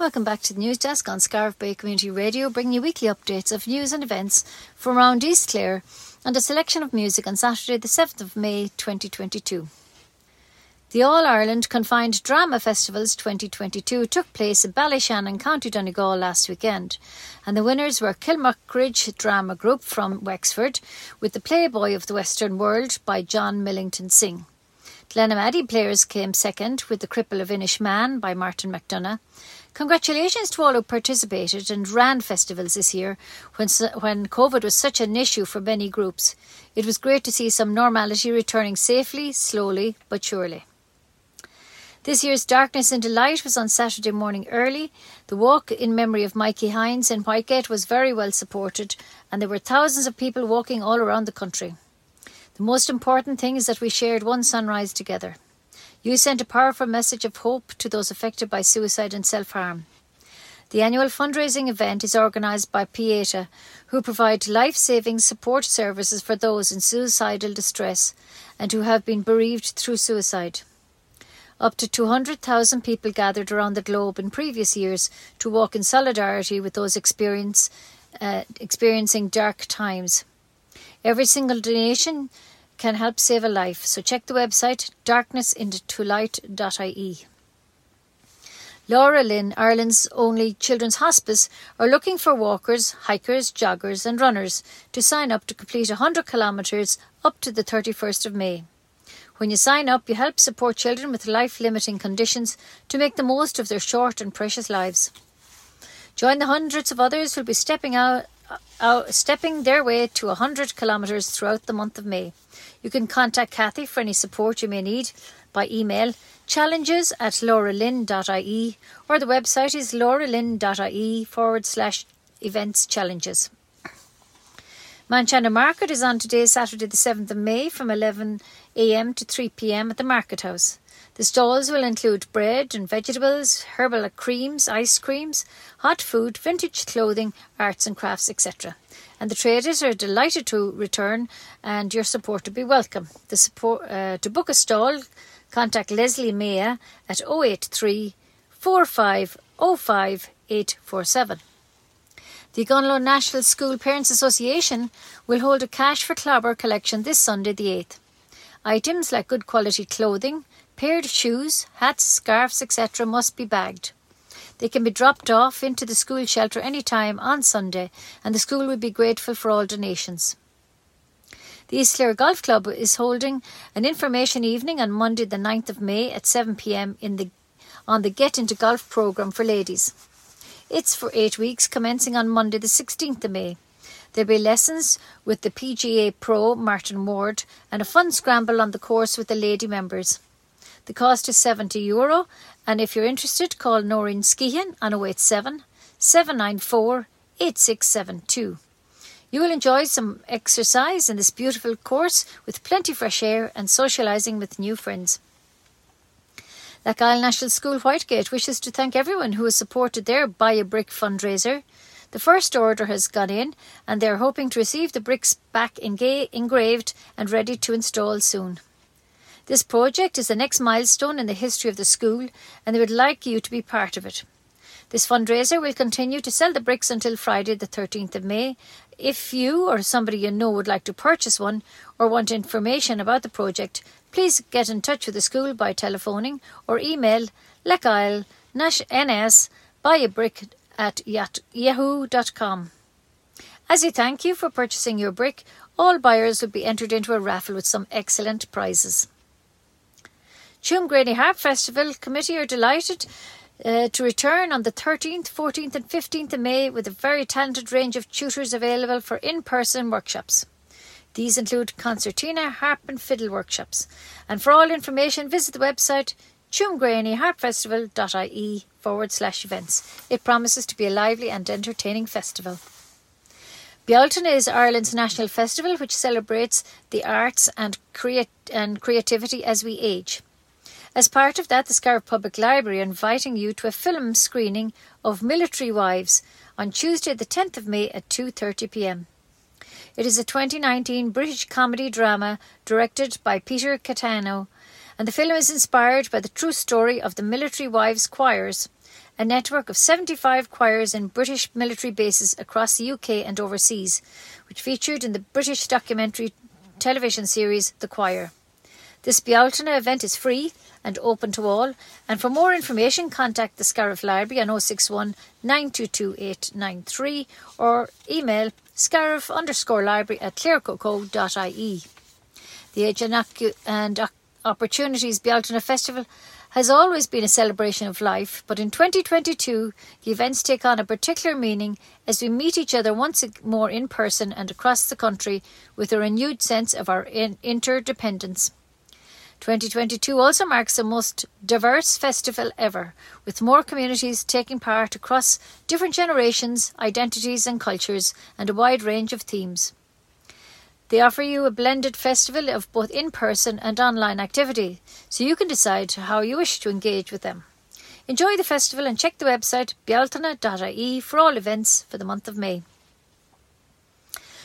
Welcome back to the news desk on Scariff Bay Community Radio, bringing you weekly updates of news and events from around East Clare and a selection of music on Saturday, the 7th of May 2022. The All Ireland Confined Drama Festivals 2022 took place in Ballyshannon, County Donegal last weekend, and the winners were Kilmuckridge Drama Group from Wexford with The Playboy of the Western World by John Millington Synge. Glenamaddy players came second with The Cripple of Inishmaan by Martin McDonagh. Congratulations to all who participated and ran festivals this year when, when COVID was such an issue for many groups. It was great to see some normality returning safely, slowly, but surely. This year's Darkness into Light was on Saturday morning early. The walk in memory of Mikey Hines in Whitegate was very well supported, and there were thousands of people walking all around the country. The most important thing is that we shared one sunrise together. You sent a powerful message of hope to those affected by suicide and self harm. The annual fundraising event is organised by Pieta, who provide life saving support services for those in suicidal distress and who have been bereaved through suicide. Up to 200,000 people gathered around the globe in previous years to walk in solidarity with those experience, uh, experiencing dark times. Every single donation can help save a life, so check the website darknessintolight.ie. Laura Lynn, Ireland's only children's hospice, are looking for walkers, hikers, joggers, and runners to sign up to complete 100 kilometres up to the 31st of May. When you sign up, you help support children with life limiting conditions to make the most of their short and precious lives. Join the hundreds of others who'll be stepping out, uh, out stepping their way to 100 kilometres throughout the month of May. You can contact Kathy for any support you may need by email challenges at lauralynn.ie or the website is lauralynn.ie forward slash events challenges. Manchester Market is on today, Saturday, the 7th of May, from 11am to 3pm at the Market House. The stalls will include bread and vegetables, herbal creams, ice creams, hot food, vintage clothing, arts and crafts, etc. And the traders are delighted to return and your support to be welcome. The support, uh, to book a stall, contact Leslie Maya at 083 4505 847. The Gunlow National School Parents Association will hold a cash for clobber collection this Sunday the 8th. Items like good quality clothing, paired shoes, hats, scarves, etc. must be bagged. They can be dropped off into the school shelter any time on Sunday, and the school will be grateful for all donations. The East Clare Golf Club is holding an information evening on Monday the 9th of May at 7pm in the, on the Get Into Golf programme for ladies. It's for eight weeks, commencing on Monday, the 16th of May. There'll be lessons with the PGA Pro, Martin Ward, and a fun scramble on the course with the lady members. The cost is €70, Euro, and if you're interested, call Noreen Skehan on 087 794 8672. You will enjoy some exercise in this beautiful course with plenty fresh air and socialising with new friends. Lakyle National School Whitegate wishes to thank everyone who has supported their Buy a Brick fundraiser. The first order has gone in, and they are hoping to receive the bricks back engraved and ready to install soon. This project is the next milestone in the history of the school, and they would like you to be part of it. This fundraiser will continue to sell the bricks until Friday, the 13th of May. If you or somebody you know would like to purchase one or want information about the project, please get in touch with the school by telephoning or email leckile ns buy a brick at yahoo.com. As a thank you for purchasing your brick, all buyers will be entered into a raffle with some excellent prizes. Tuamgraney Harp Festival Committee are delighted uh, to return on the 13th, 14th, and 15th of May with a very talented range of tutors available for in person workshops. These include concertina, harp, and fiddle workshops. And for all information, visit the website tuamgraneyharpfestival.ie forward slash events. It promises to be a lively and entertaining festival. Bealtaine is Ireland's national festival which celebrates the arts and, and creativity as we age. As part of that, the Scariff Public Library are inviting you to a film screening of Military Wives on Tuesday the 10th of May at 2.30pm. It is a 2019 British comedy drama directed by Peter Cattaneo and the film is inspired by the true story of the Military Wives Choirs, a network of 75 choirs in British military bases across the UK and overseas, which featured in the British documentary television series The Choir. This Bealtaine event is free and open to all, and for more information contact the Scariff Library on 061 922 or email scariff underscore library at clarecoco.ie. The Age and Opportunities Bealtaine Festival has always been a celebration of life, but in 2022 the events take on a particular meaning as we meet each other once more in person and across the country with a renewed sense of our in- interdependence. 2022 also marks the most diverse festival ever, with more communities taking part across different generations, identities, and cultures, and a wide range of themes. They offer you a blended festival of both in person and online activity, so you can decide how you wish to engage with them. Enjoy the festival and check the website bealtaine.ie for all events for the month of May.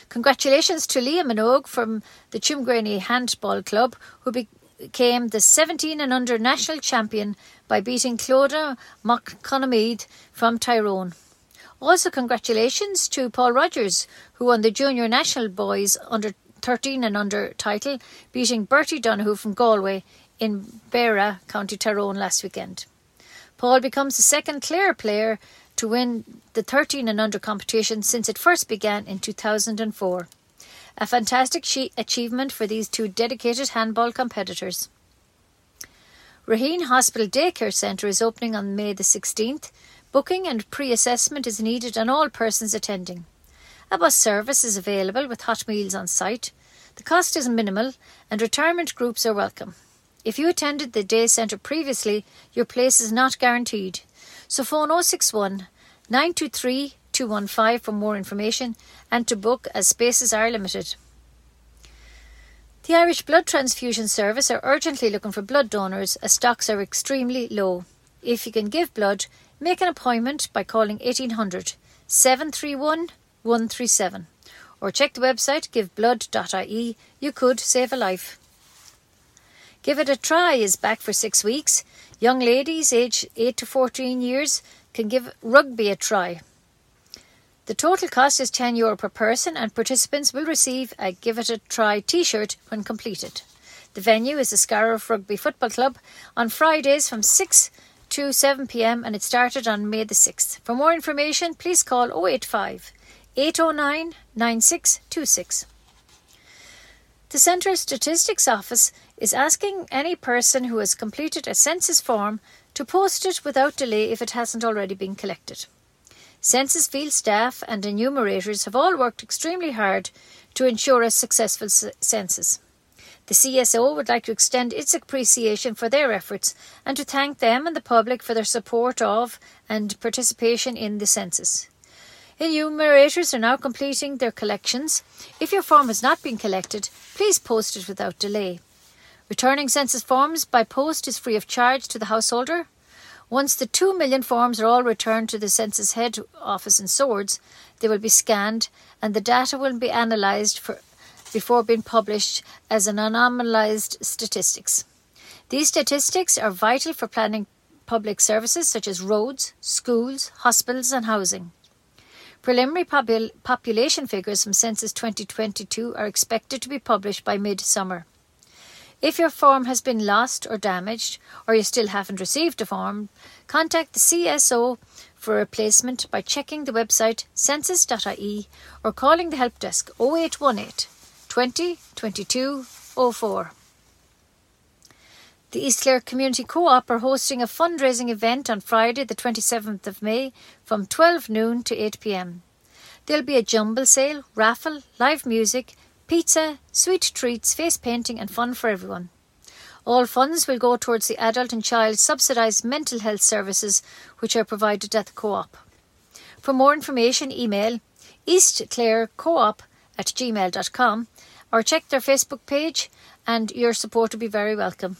Congratulations to Leah Minogue from the Tuamgraney Handball Club, who became the 17 and under national champion by beating Clodagh McConamede from Tyrone. Also, congratulations to Paul Rogers, who won the Junior National Boys under 13 and under title, beating Bertie Donoghue from Galway in Beara, County Tyrone last weekend. Paul becomes the second Clare player to win the 13 and under competition since it first began in 2004. A fantastic achievement for these two dedicated handball competitors. Raheen Hospital Daycare Centre is opening on May the 16th Booking and pre assessment is needed on all persons attending. A bus service is available with hot meals on site. The cost is minimal and retirement groups are welcome. If you attended the day centre previously, your place is not guaranteed. So phone 061 923 215 for more information and to book as spaces are limited. The Irish Blood Transfusion Service are urgently looking for blood donors as stocks are extremely low. If you can give blood, Make an appointment by calling 1800 731 137 or check the website giveblood.ie. You could save a life. Give It a Try is back for six weeks. Young ladies aged 8 to 14 years can give rugby a try. The total cost is €10 Euro per person, and participants will receive a Give It a Try t shirt when completed. The venue is the Scariff Rugby Football Club on Fridays from 6 to 7 pm and it started on May the 6th. For more information, please call 085 809 9626. The Central Statistics Office is asking any person who has completed a census form to post it without delay if it hasn't already been collected. Census field staff and enumerators have all worked extremely hard to ensure a successful census. The CSO would like to extend its appreciation for their efforts and to thank them and the public for their support of and participation in the census. Enumerators are now completing their collections. If your form has not been collected, please post it without delay. Returning census forms by post is free of charge to the householder. Once the 2 million forms are all returned to the census head office in Swords, they will be scanned and the data will be analysed for before being published as an anonymized statistics. These statistics are vital for planning public services such as roads, schools, hospitals, and housing. Preliminary popul- population figures from Census 2022 are expected to be published by mid summer. If your form has been lost or damaged, or you still haven't received a form, contact the CSO for replacement by checking the website census.ie or calling the help desk 0818 20 22 04. The East Clare Community Co-op are hosting a fundraising event on Friday the 27th of May from 12 noon to 8 pm. There'll be a jumble sale, raffle, live music, pizza, sweet treats, face painting and fun for everyone. All funds will go towards the adult and child subsidised mental health services which are provided at the co-op. For more information, email eastclarecoop at gmail.com or check their Facebook page, and your support will be very welcome.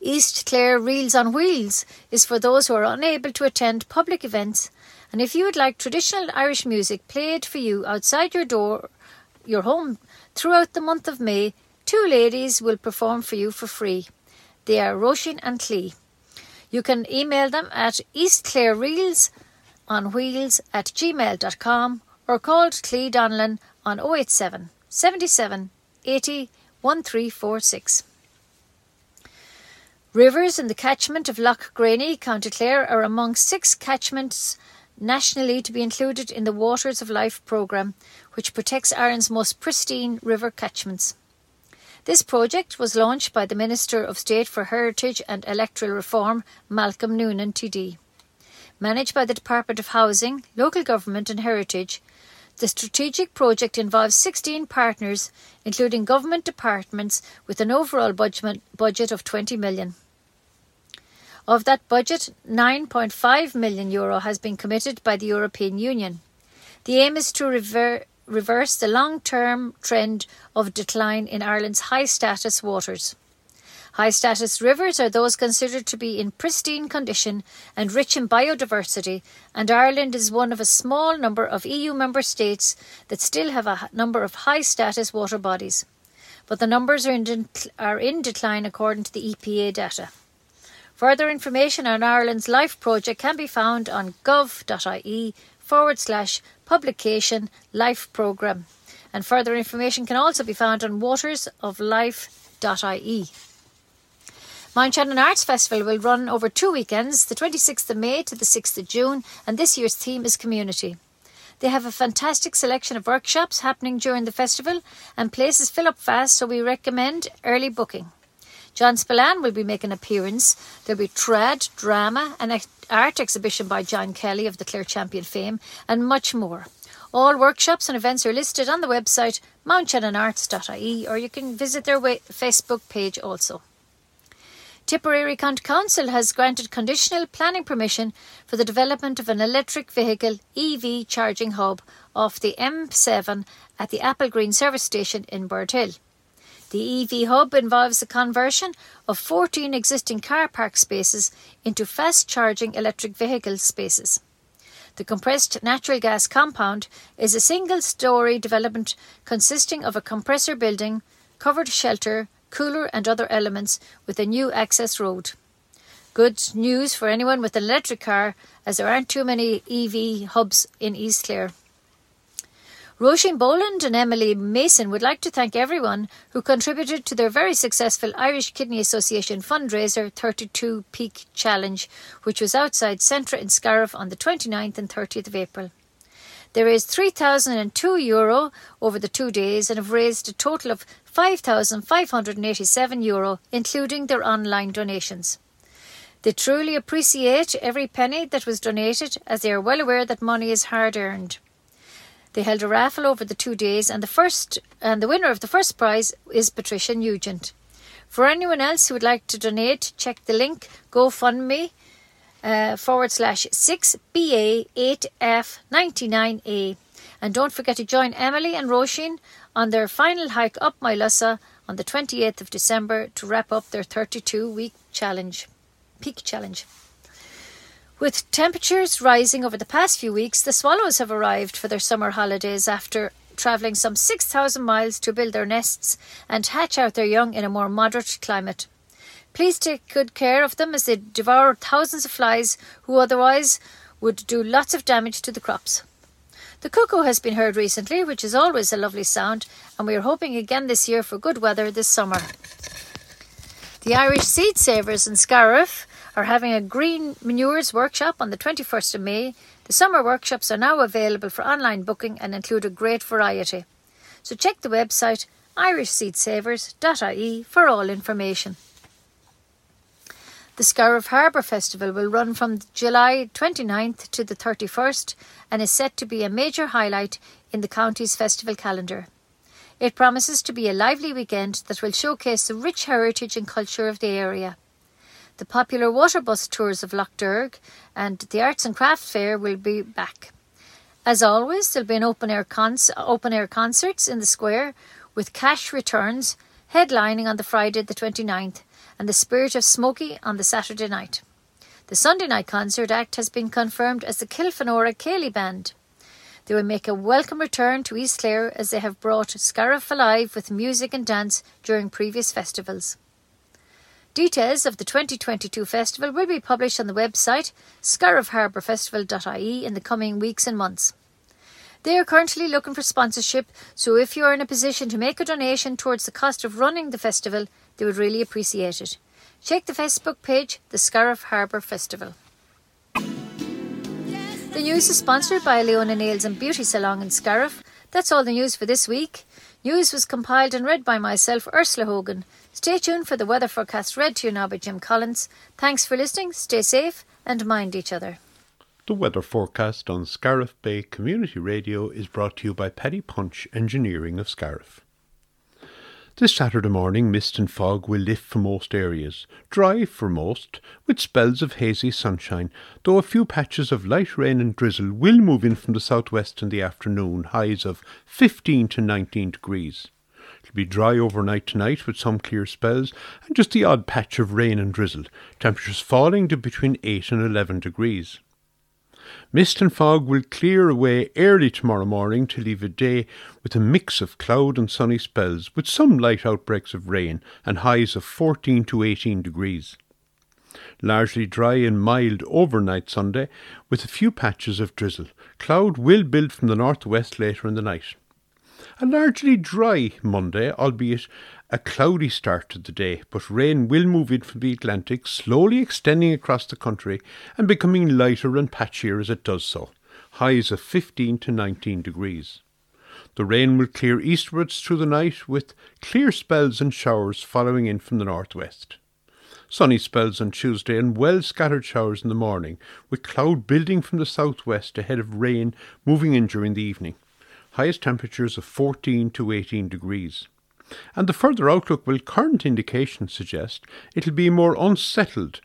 East Clare Reels on Wheels is for those who are unable to attend public events, and if you would like traditional Irish music played for you outside your door, your home, throughout the month of May, Two ladies will perform for you for free. They are Roisin and Clee. You can email them at eastclarereels on wheels at gmail.com or call Clee Donlan on 087 77 80 1346. Rivers in the catchment of Lough Graney, County Clare, are among six catchments nationally to be included in the Waters of Life programme, which protects Ireland's most pristine river catchments. This project was launched by the Minister of State for Heritage and Electoral Reform, Malcolm Noonan TD. Managed by the Department of Housing, Local Government and Heritage, the strategic project involves 16 partners, including government departments, with an overall budget, of 20 million. Of that budget, 9.5 million euro has been committed by the European Union. The aim is to rever- reverse the long term trend of decline in Ireland's high status waters. High status rivers are those considered to be in pristine condition and rich in biodiversity, and Ireland is one of a small number of EU member states that still have a number of high status water bodies. But the numbers are in, de- are in decline according to the EPA data. Further information on Ireland's LIFE project can be found on gov.ie forward slash publication LIFE programme. And further information can also be found on watersoflife.ie. Mount Shannon Arts Festival will run over two weekends, the 26th of May to the 6th of June, and this year's theme is community. They have a fantastic selection of workshops happening during the festival, and places fill up fast, so we recommend early booking. John Spillane will be making an appearance. There'll be trad, drama, an art exhibition by John Kelly of the Clare Champion fame, and much more. All workshops and events are listed on the website mountshannonarts.ie or you can visit their Facebook page also. Tipperary County Council has granted conditional planning permission for the development of an electric vehicle EV charging hub off the M7 at the Applegreen service station in Birdhill. The EV hub involves the conversion of 14 existing car park spaces into fast charging electric vehicle spaces. The compressed natural gas compound is a single story development consisting of a compressor building, covered shelter, cooler, and other elements with a new access road. Good news for anyone with an electric car, as there aren't too many EV hubs in East Clare. Roisin Boland and Emily Mason would like to thank everyone who contributed to their very successful Irish Kidney Association fundraiser 32 Peak Challenge, which was outside Centra in Scariff on the 29th and 30th of April. They raised 3,002 euro over the two days and have raised a total of 5,587 euro, including their online donations. They truly appreciate every penny that was donated, as they are well aware that money is hard earned. They held a raffle over the two days, and the first and the winner of the first prize is Patricia Nugent. For anyone else who would like to donate, check the link GoFundMe uh, forward slash 6BA 8F99A. And don't forget to join Emily and Roisin on their final hike up Moylussa on the 28th of December to wrap up their 32 week challenge, peak challenge. With temperatures rising over the past few weeks, the swallows have arrived for their summer holidays after travelling some 6,000 miles to build their nests and hatch out their young in a more moderate climate. Please take good care of them as they devour thousands of flies who otherwise would do lots of damage to the crops. The cuckoo has been heard recently, which is always a lovely sound, and we are hoping again this year for good weather this summer. The Irish Seed Savers in Scariff are having a green manures workshop on the 21st of May. The summer workshops are now available for online booking and include a great variety. So check the website irishseedsavers.ie for all information. The Scariff Harbour Festival will run from July 29th to the 31st and is set to be a major highlight in the county's festival calendar. It promises to be a lively weekend that will showcase the rich heritage and culture of the area. The popular water bus tours of Lough Derg and the Arts and Craft Fair will be back. As always, there'll be an open air, open air concerts in the square with cash returns headlining on the Friday the 29th and the Spirit of Smokie on the Saturday night. The Sunday night concert act has been confirmed as the Kilfenora Ceilidh Band. They will make a welcome return to East Clare as they have brought Scariff alive with music and dance during previous festivals. Details of the 2022 festival will be published on the website scariffharbourfestival.ie in the coming weeks and months. They are currently looking for sponsorship, so if you are in a position to make a donation towards the cost of running the festival, they would really appreciate it. Check the Facebook page, the Scariff Harbour Festival. The news is sponsored by Leona Nails and Beauty Salon in Scariff. That's all the news for this week. News was compiled and read by myself, Ursula Hogan. Stay tuned for the weather forecast read to you now by Jim Collins. Thanks for listening, stay safe, and mind each other. The weather forecast on Scariff Bay Community Radio is brought to you by Paddy Punch Engineering of Scariff. This Saturday morning, mist and fog will lift for most areas, dry for most, with spells of hazy sunshine, though a few patches of light rain and drizzle will move in from the southwest in the afternoon, highs of 15 to 19 degrees. It'll be dry overnight tonight with some clear spells and just the odd patch of rain and drizzle, temperatures falling to between 8 and 11 degrees. Mist and fog will clear away early tomorrow morning to leave a day with a mix of cloud and sunny spells, with some light outbreaks of rain and highs of 14 to 18 degrees. Largely dry and mild overnight Sunday, with a few patches of drizzle. Cloud will build from the northwest later in the night. A largely dry Monday, albeit a cloudy start to the day, but rain will move in from the Atlantic, slowly extending across the country and becoming lighter and patchier as it does so. Highs of 15 to 19 degrees. The rain will clear eastwards through the night, with clear spells and showers following in from the northwest. Sunny spells on Tuesday and well scattered showers in the morning, with cloud building from the southwest ahead of rain moving in during the evening. Highest temperatures of 14 to 18 degrees. And the further outlook will current indications suggest it'll be more unsettled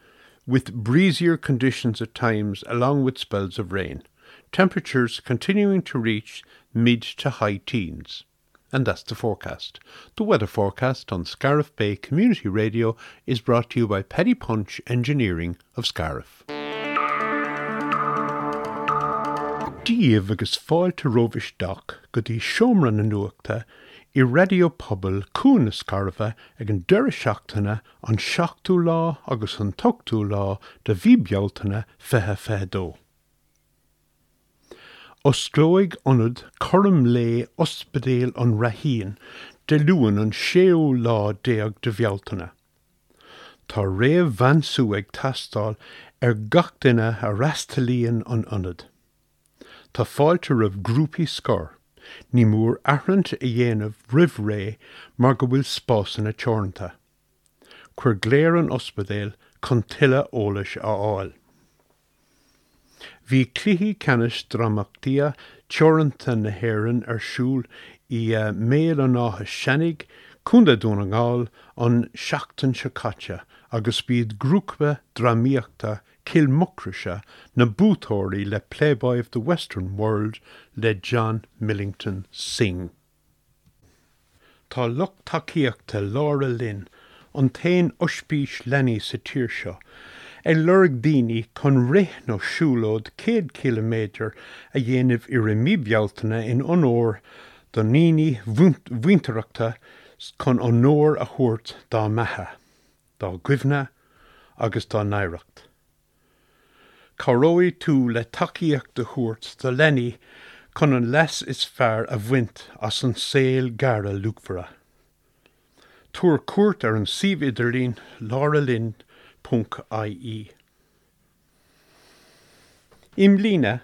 with breezier conditions at times along with spells of rain. Temperatures continuing to reach mid to high teens. And that's the forecast. The weather forecast on Scariff Bay Community Radio is brought to you by Paddy Punch Engineering of Scariff. Díomh agus fáilte rovis doc go siomran na i radio pobl cún na scarfa ag an deire seachtainna an seachtú lá agus an tochtú lá de bhí bealtainna fethe fedó. Osglóig onad chom lé ospedéal an rahíín de luúan an séú lá déag de bhealtainna. Tá réamh vansú ag tastáil ar gach duine a rastalíonn an anad. Tá fáilte rah grúpi scór. Ní mór ahrant a dhéanamh rih ré mar go bhfuil spásanna teornta. Cuir gléir an ospedéil chun tiile ólais a áil. Bhí cluhí cenis dramachtia teoranta na héan arsúl i uh, mé an náthe senig chunda dún an gáil an seachtain se catte agus bíad grúpa dramíochta Kilmucrisha na bútóirí le Playboy of the Western World le John Millington Synge. Tá loch takeíochta lára lin an tain ospís lenny sa tíir seo, é lurg daoine chun rith nó siúlód céad km a dhéanamh i rimíbealtainna in onóir don níní bhainteachta chun an nóir a thuirt dá methe, dá cuimhne agus dá naireacht. Choróí tú le takeíocht de thuirt de lenny chun an les is fearr a bhaint as an saoil gara luúfara. Túair cuat ar an sihidirlín láralinn.ai. Im lína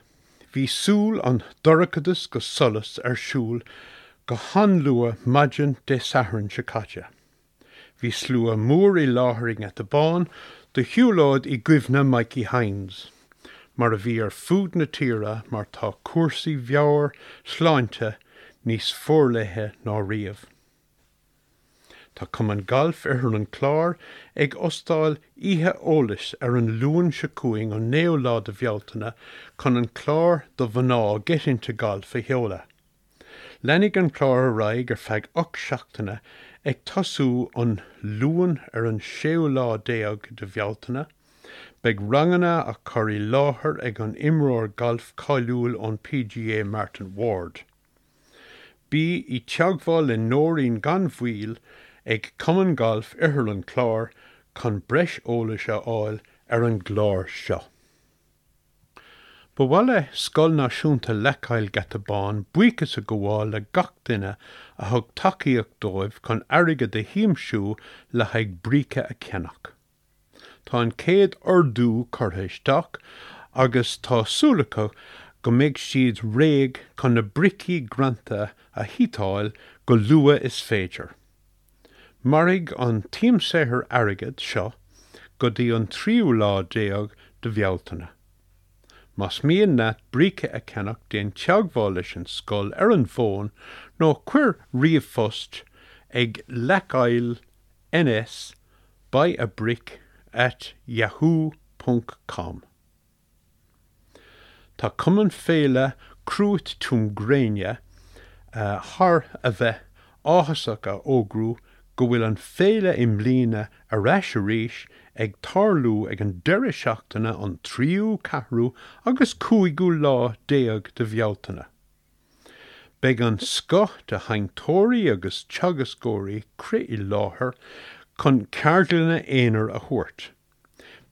hí súl an dorachadus go solas arsúl go hanlua maidjin de sahann se caite. Bhí slua mór i láthing at a bán de hiúláid i gcuimhna Mikey Hines. Mar a bhí ar fúd na tíra mar tá cuasaí bheabhar sláinte níos fórlathe ná riamh. Tá cum an galf ar an chlár ag ostáil ihe ólas ar an lúin se cuaing an néolá de bhealtainna chun an chlár do bhaná getinte galf a heola. Lenig an chlár raig gur feig och seachtainna ag tasú an luúan ar an séolá déag de bhealtainna, Beg rangana a choirí láthair ag an imróir golf caiúil ón PGA Martin Ward. Bí i teagháil le nóirín gan bhhuiil ag Common Golf ihir an chlár chun breis óla se áil ar an gláir seo. Bhile scoil náisiúnta lecail gatabáin buchas a goháil le gach duine a thug takeíocht dóibh chun aige de híimsú le haag bríce a cenach. Tá an céad ordú chuthéisteach agus tásúlacha go méid siad réig chun na bricí granta a hitáil go lua is féidir. Marig an tíim séthir agad seo go dtí an tríú lá déag de bhealtainna. Mas míon net brice a cenach déon teagháil leis an scoil ar an bhin nó cuir riomh fust ag leáil NS by a brick at yahoo.com. Tá cuman féle cruút túm gréine uh, thar a bheith áhasacha ógrú go bhfuil an féle im lína a reis a ríis ag tarlú ag an deire seachtainna an tríú carú agus cuaigú lá déag de bhealtainna. Beg an sco de haingtóirí agus teagascóirí cré i láthair chun cearglanna éonar a thuirt.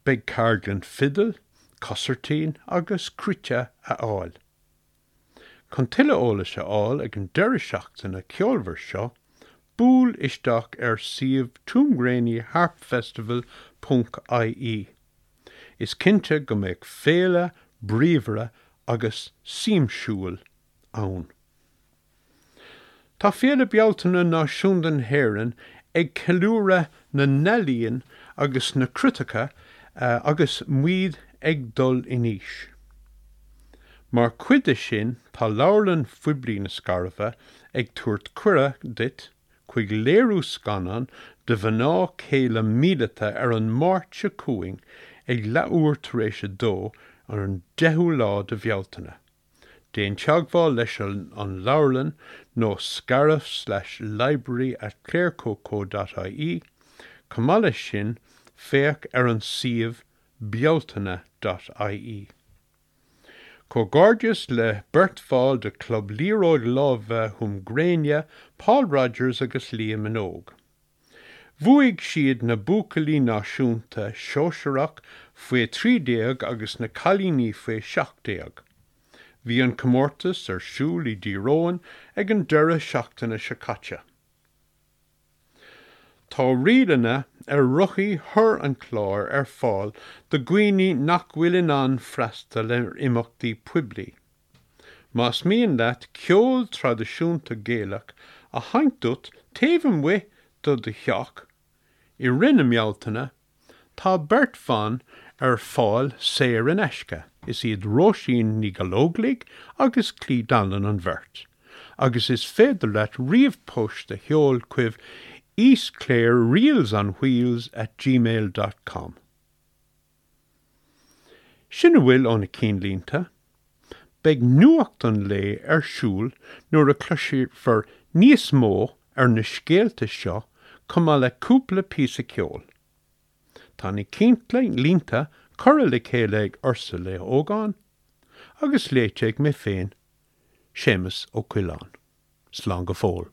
Beg cearglan fidal, cosartín agus crute a áil. Chn tiile óla se áil ag an deire seachtainna ceolhar seo, búl isteach ar siomh túmgréine harpfestival.ie. Is cinnte go méid féle, bríomhre agus síimsúil ann. Tá féle bealtainna náisiúndan héan ag ceúra na nelíonn agus na crutacha uh, agus muad ag dul iníis. Mar cuide sin tá lálan fublií na scarfa ag tuairt cuire dit chuig léirú scanan de bhaná céile míleta ar an máirte cuaing ag leúir taréis dó ar an deú lá de bhealtainna. Déon teagháil leis an lálan nó scaraf slash library at claircocó.í, cumáile sin féach ar an siomh bealtainna.ie. Có gorgeous le Bertfáil de club líróid lábhe thum gréine Paul Rogers agus Liam Minogue. Bhuaigh siad na bucalí náisiúnta seoisireach faoi trídéag agus na chalíní faoi seaachdéag. Bhí an commórtas ar siúl i ddíróin ag an dure seachtainna secate. Tá rianna ar ruchaí thur an chláir ar fáil do gcuoine nachhfuilin an freistal ar imachtaí puiblií. Más míon leat ceol tradiisiúnta géalaach a haintút taobhan wi do de cheach i rinne mealtainna, tá bert fan ar fáil séir an eisce, is iad róisín ní galóglaigh agus clí dalan an bhirt. agus is féidir leit riomhpóist a heol cuimh eastclair reels on wheels at gmail.com. Sinna bhfuil ónna cínlínta, beg nuachtan le ar siúl nuair a cluisiir for níos mó ar na scéalta seo cumá le cúpla pí a ceol. Tá na cínta línta chora le chéile ag orsa le ógáin, agus léiteigh mé féin sémas ó cuiláán. Slán go fóil.